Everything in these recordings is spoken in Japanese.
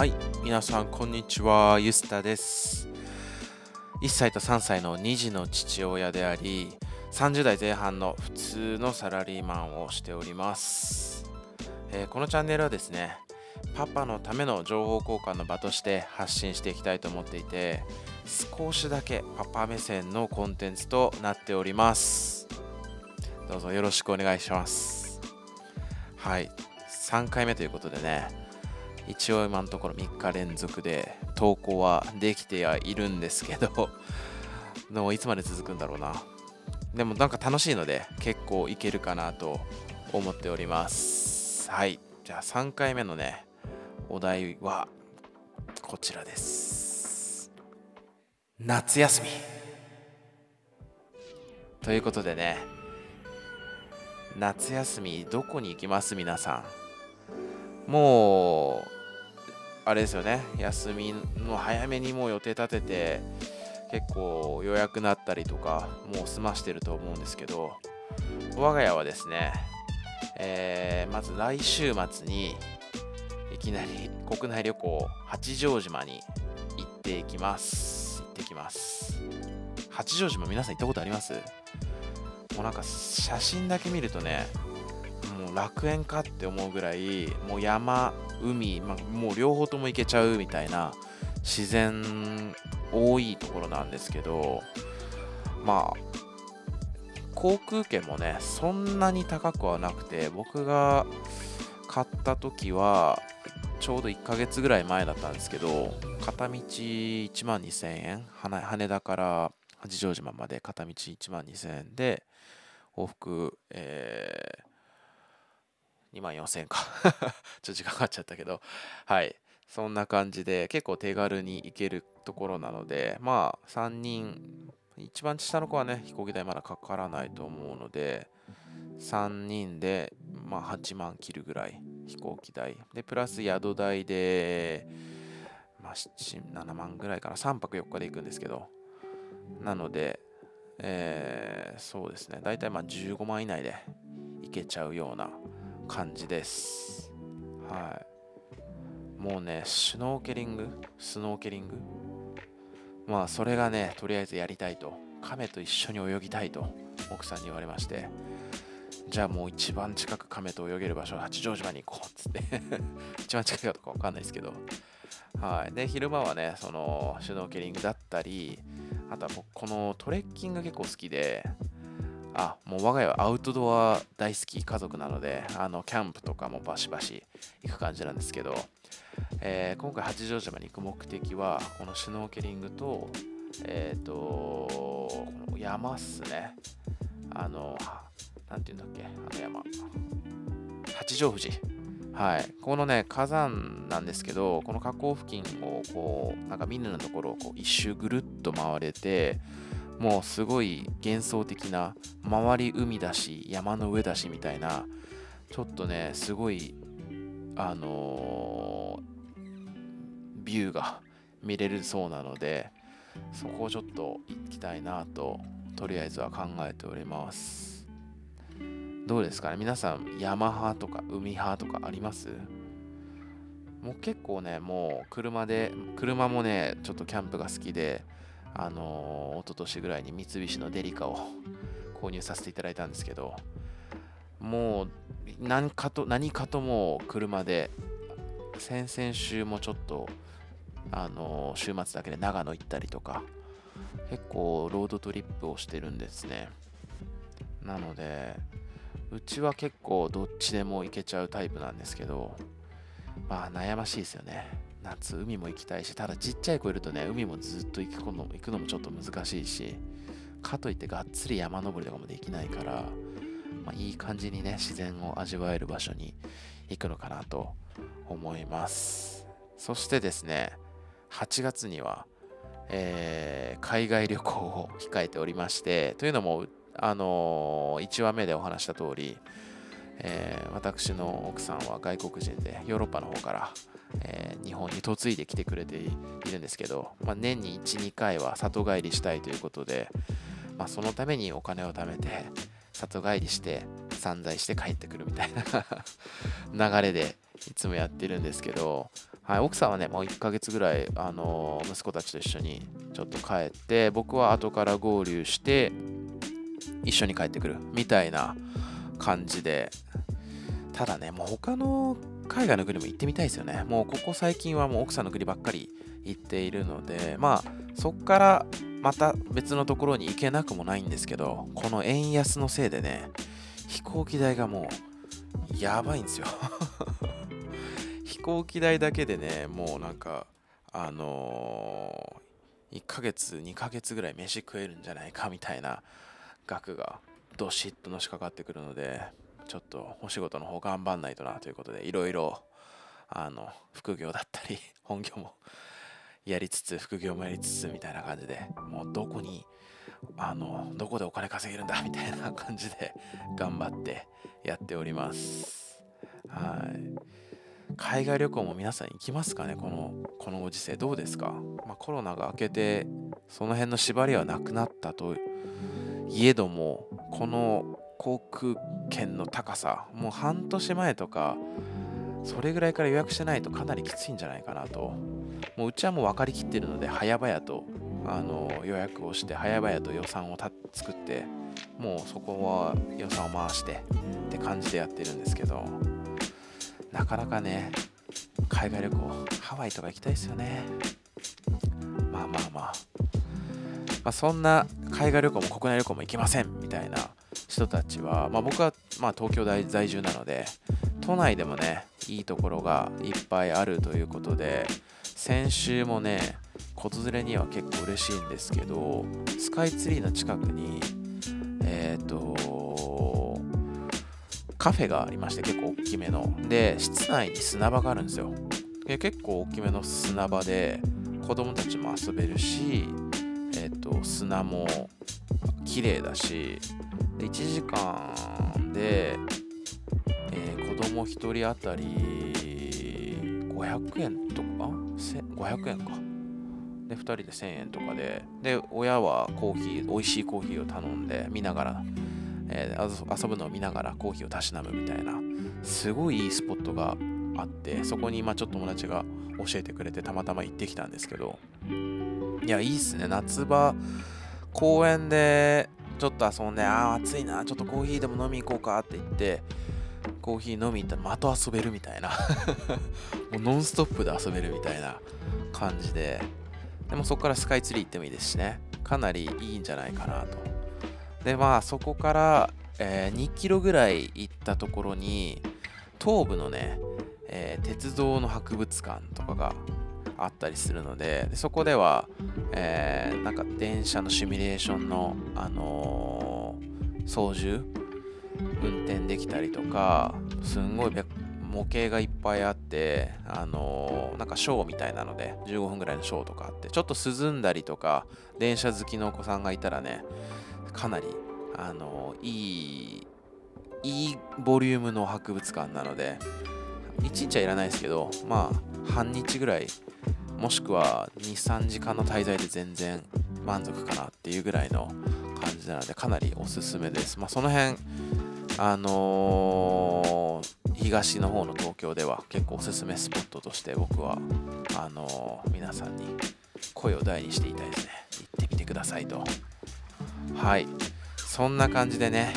はい皆さんこんにちはゆすたです。1歳と3歳の2児の父親であり30代前半の普通のサラリーマンをしております、えー、このチャンネルはですねパパのための情報交換の場として発信していきたいと思っていて少しだけパパ目線のコンテンツとなっております。どうぞよろしくお願いします。はい3回目ということでね一応今のところ3日連続で投稿はできてはいるんですけど でもいつまで続くんだろうな。でもなんか楽しいので結構いけるかなと思っております。はい。じゃあ3回目のねお題はこちらです。夏休み。ということでね夏休みどこに行きます？皆さん。もうあれですよね。休みの早めにもう予定立てて結構予約なったりとかもう済ましてると思うんですけど我が家はですね、えー、まず来週末にいきなり 国内旅行八丈島に行っていきます。行ってきます。八丈島皆さん行ったことあります？もうなんか写真だけ見るとねもう楽園かって思うぐらいもう山海、ま、もう両方とも行けちゃうみたいな自然多いところなんですけどまあ航空券もねそんなに高くはなくて僕が買った時はちょうど1ヶ月ぐらい前だったんですけど片道1万2000円羽田から八丈島まで片道1万2000円で往復、えー2万4000円か ちょっと時間かかっちゃったけど、はい。そんな感じで結構手軽に行けるところなので、まあ3人、一番下の子はね、飛行機代まだかからないと思うので、3人で、まあ、8万切るぐらい飛行機代。で、プラス宿代で、まあ、7、7万ぐらいかな。3泊4日で行くんですけど。なので、えー、そうですね。大体まあ15万以内で行けちゃうような感じです。はい。もうね、シュノーケリング、スノーケリング？まあ、それがね、とりあえずやりたいと。亀と一緒に泳ぎたいと、奥さんに言われまして。じゃあもう一番近く亀と泳げる場所、八丈島に行こうっつって 一番近いかどうかわかんないですけど。はい。で、昼間はね、その、シュノーケリングだったり、あとは僕、このトレッキング結構好きで、あもう我が家はアウトドア大好き家族なのであのキャンプとかもバシバシ行く感じなんですけど、えー、今回八丈島に行く目的はこのシュノーケリングとえっ、ー、と山っすね。あのなんて言うんだっけあの山。八丈富士。はい、このね火山なんですけどこの河口付近をこうなんかみんなのところをこう一周ぐるっと回れてもうすごい幻想的な周り海だし山の上だしみたいなちょっとねすごいあのー、ビューが見れるそうなのでそこをちょっと行きたいなととりあえずは考えております。どうですかね？皆さん山派とか海派とかあります？もう結構ねもう車で車もねちょっとキャンプが好きであの一昨年ぐらいに三菱のデリカを 購入させていただいたんですけど、もう何かと、何かとも車で、先々週もちょっと、あの週末だけで長野行ったりとか、結構ロードトリップをしてるんですね。なので、うちは結構どっちでも行けちゃうタイプなんですけど、まあ悩ましいですよね。夏海も行きたいしただちっちゃい子いるとね海もずっと行くの行くのもちょっと難しいしかといってがっつり山登りとかもできないから、まあ、いい感じにね自然を味わえる場所に行くのかなと思います。そしてですね8月には、えー、海外旅行を控えておりましてというのもあのー、1話目でお話した通り、えー、私の奥さんは外国人でヨーロッパの方からえー、日本に嫁いできてくれているんですけど、まあ、年に1、2回は里帰りしたいということで、まあ、そのためにお金を貯めて、里帰りして散財して帰ってくるみたいな 流れでいつもやってるんですけど、はい、奥さんはね、もう1ヶ月ぐらい、あの息子たちと一緒にちょっと帰って、僕は後から合流して、一緒に帰ってくるみたいな感じで、ただね、もう他の海外の国も行ってみたいですよね。もうここ最近はもう奥さんの国ばっかり行っているので、まあそっからまた別のところに行けなくもないんですけど、この円安のせいでね、飛行機代がもうやばいんですよ 飛行機代だけでね、もうなんか、あのー、1ヶ月、2ヶ月ぐらい飯食えるんじゃないかみたいな額がどしっとのしかかってくるので、ちょっとお仕事の方頑張んないとなということで、いろいろ、あの、副業だったり、本業もやりつつ、副業もやりつつみたいな感じで、もうどこに、あの、どこでお金稼げるんだみたいな感じで頑張ってやっております。はい。海外旅行も皆さん行きますかねこの、このご時世どうですか、まあ、コロナが明けて、その辺の縛りはなくなったといえども、この航空券の高さ、もう半年前とか、それぐらいから予約してないとかなりきついんじゃないかなと。もううちはもう分かりきってるので、早々とあの予約をして、早々と予算を作って、もうそこは予算を回してって感じでやってるんですけど、なかなかね、海外旅行、ハワイとか行きたいですよね。まあまあまあ。まあ、そんな海外旅行も国内旅行も行きませんみたいな人たちは、まあ、僕はま東京在住なので都内でもねいいところがいっぱいあるということで先週もね子連れには結構嬉しいんですけどスカイツリーの近くにえっ、ー、とカフェがありまして結構大きめの。で室内に砂場があるんですよ。で結構大きめの砂場で子供たちも遊べるしえっ、ー、と砂も綺麗だし1時間で、えー、子供1人当たり500円とか？500円か。で2人で1000円とかで。で親はコーヒー美味しいコーヒーを頼んで見ながら、えー、遊ぶのを見ながらコーヒーをたしなむみたいなすごいいいスポットがあってそこに今ちょっと友達が教えてくれてたまたま行ってきたんですけど。いやいいっすね。夏場公園でちょっと遊んで、ああ、暑いな、ちょっとコーヒーでも飲み行こうかって言って、コーヒー飲み行ったらまた遊べるみたいな。もうノンストップで遊べるみたいな感じで、でもそこからスカイツリー行ってもいいですしね、かなりいいんじゃないかなと。で、まあそこから、えー、2キロぐらい行ったところに、東部のね、えー、鉄道の博物館とかがあったりするのででそこでは、えー、なんか電車のシミュレーションの、あのー、操縦運転できたりとかすんごい模型がいっぱいあって、あのー、なんかショーみたいなので15分ぐらいのショーとかあってちょっと涼んだりとか電車好きのお子さんがいたらねかなり、あのー、いいいいボリュームの博物館なので1日はいらないですけどまあ半日ぐらいもしくは23時間の滞在で全然満足かなっていうぐらいの感じなのでかなりおすすめです、まあ、その辺あのー、東の方の東京では結構おすすめスポットとして僕はあのー、皆さんに声を大にしていたいですね。行ってみてくださいと。はい。そんな感じでね。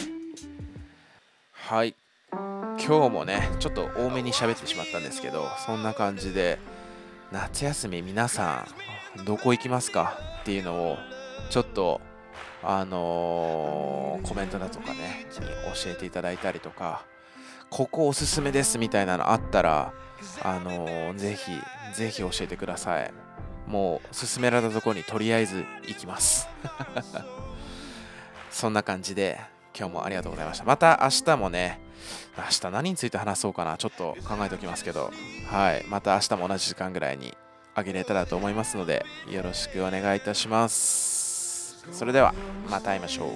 はい。今日もねちょっと多めに喋ってしまったんですけどそんな感じで夏休み皆さんどこ行きますか？っていうのをちょっとあのー、コメントだとかね教えていただいたりとかここおすすめですみたいなのあったらあのー、ぜひぜひ教えてください。もう勧められたところにとりあえず行きます。そんな感じで今日もありがとうございました。また明日もね明日何について話そうかなちょっと考えておきますけど、はい、また明日も同じ時間ぐらいにあげれたらと思いますので、よろしくお願いいたします。それでは、また会いましょう。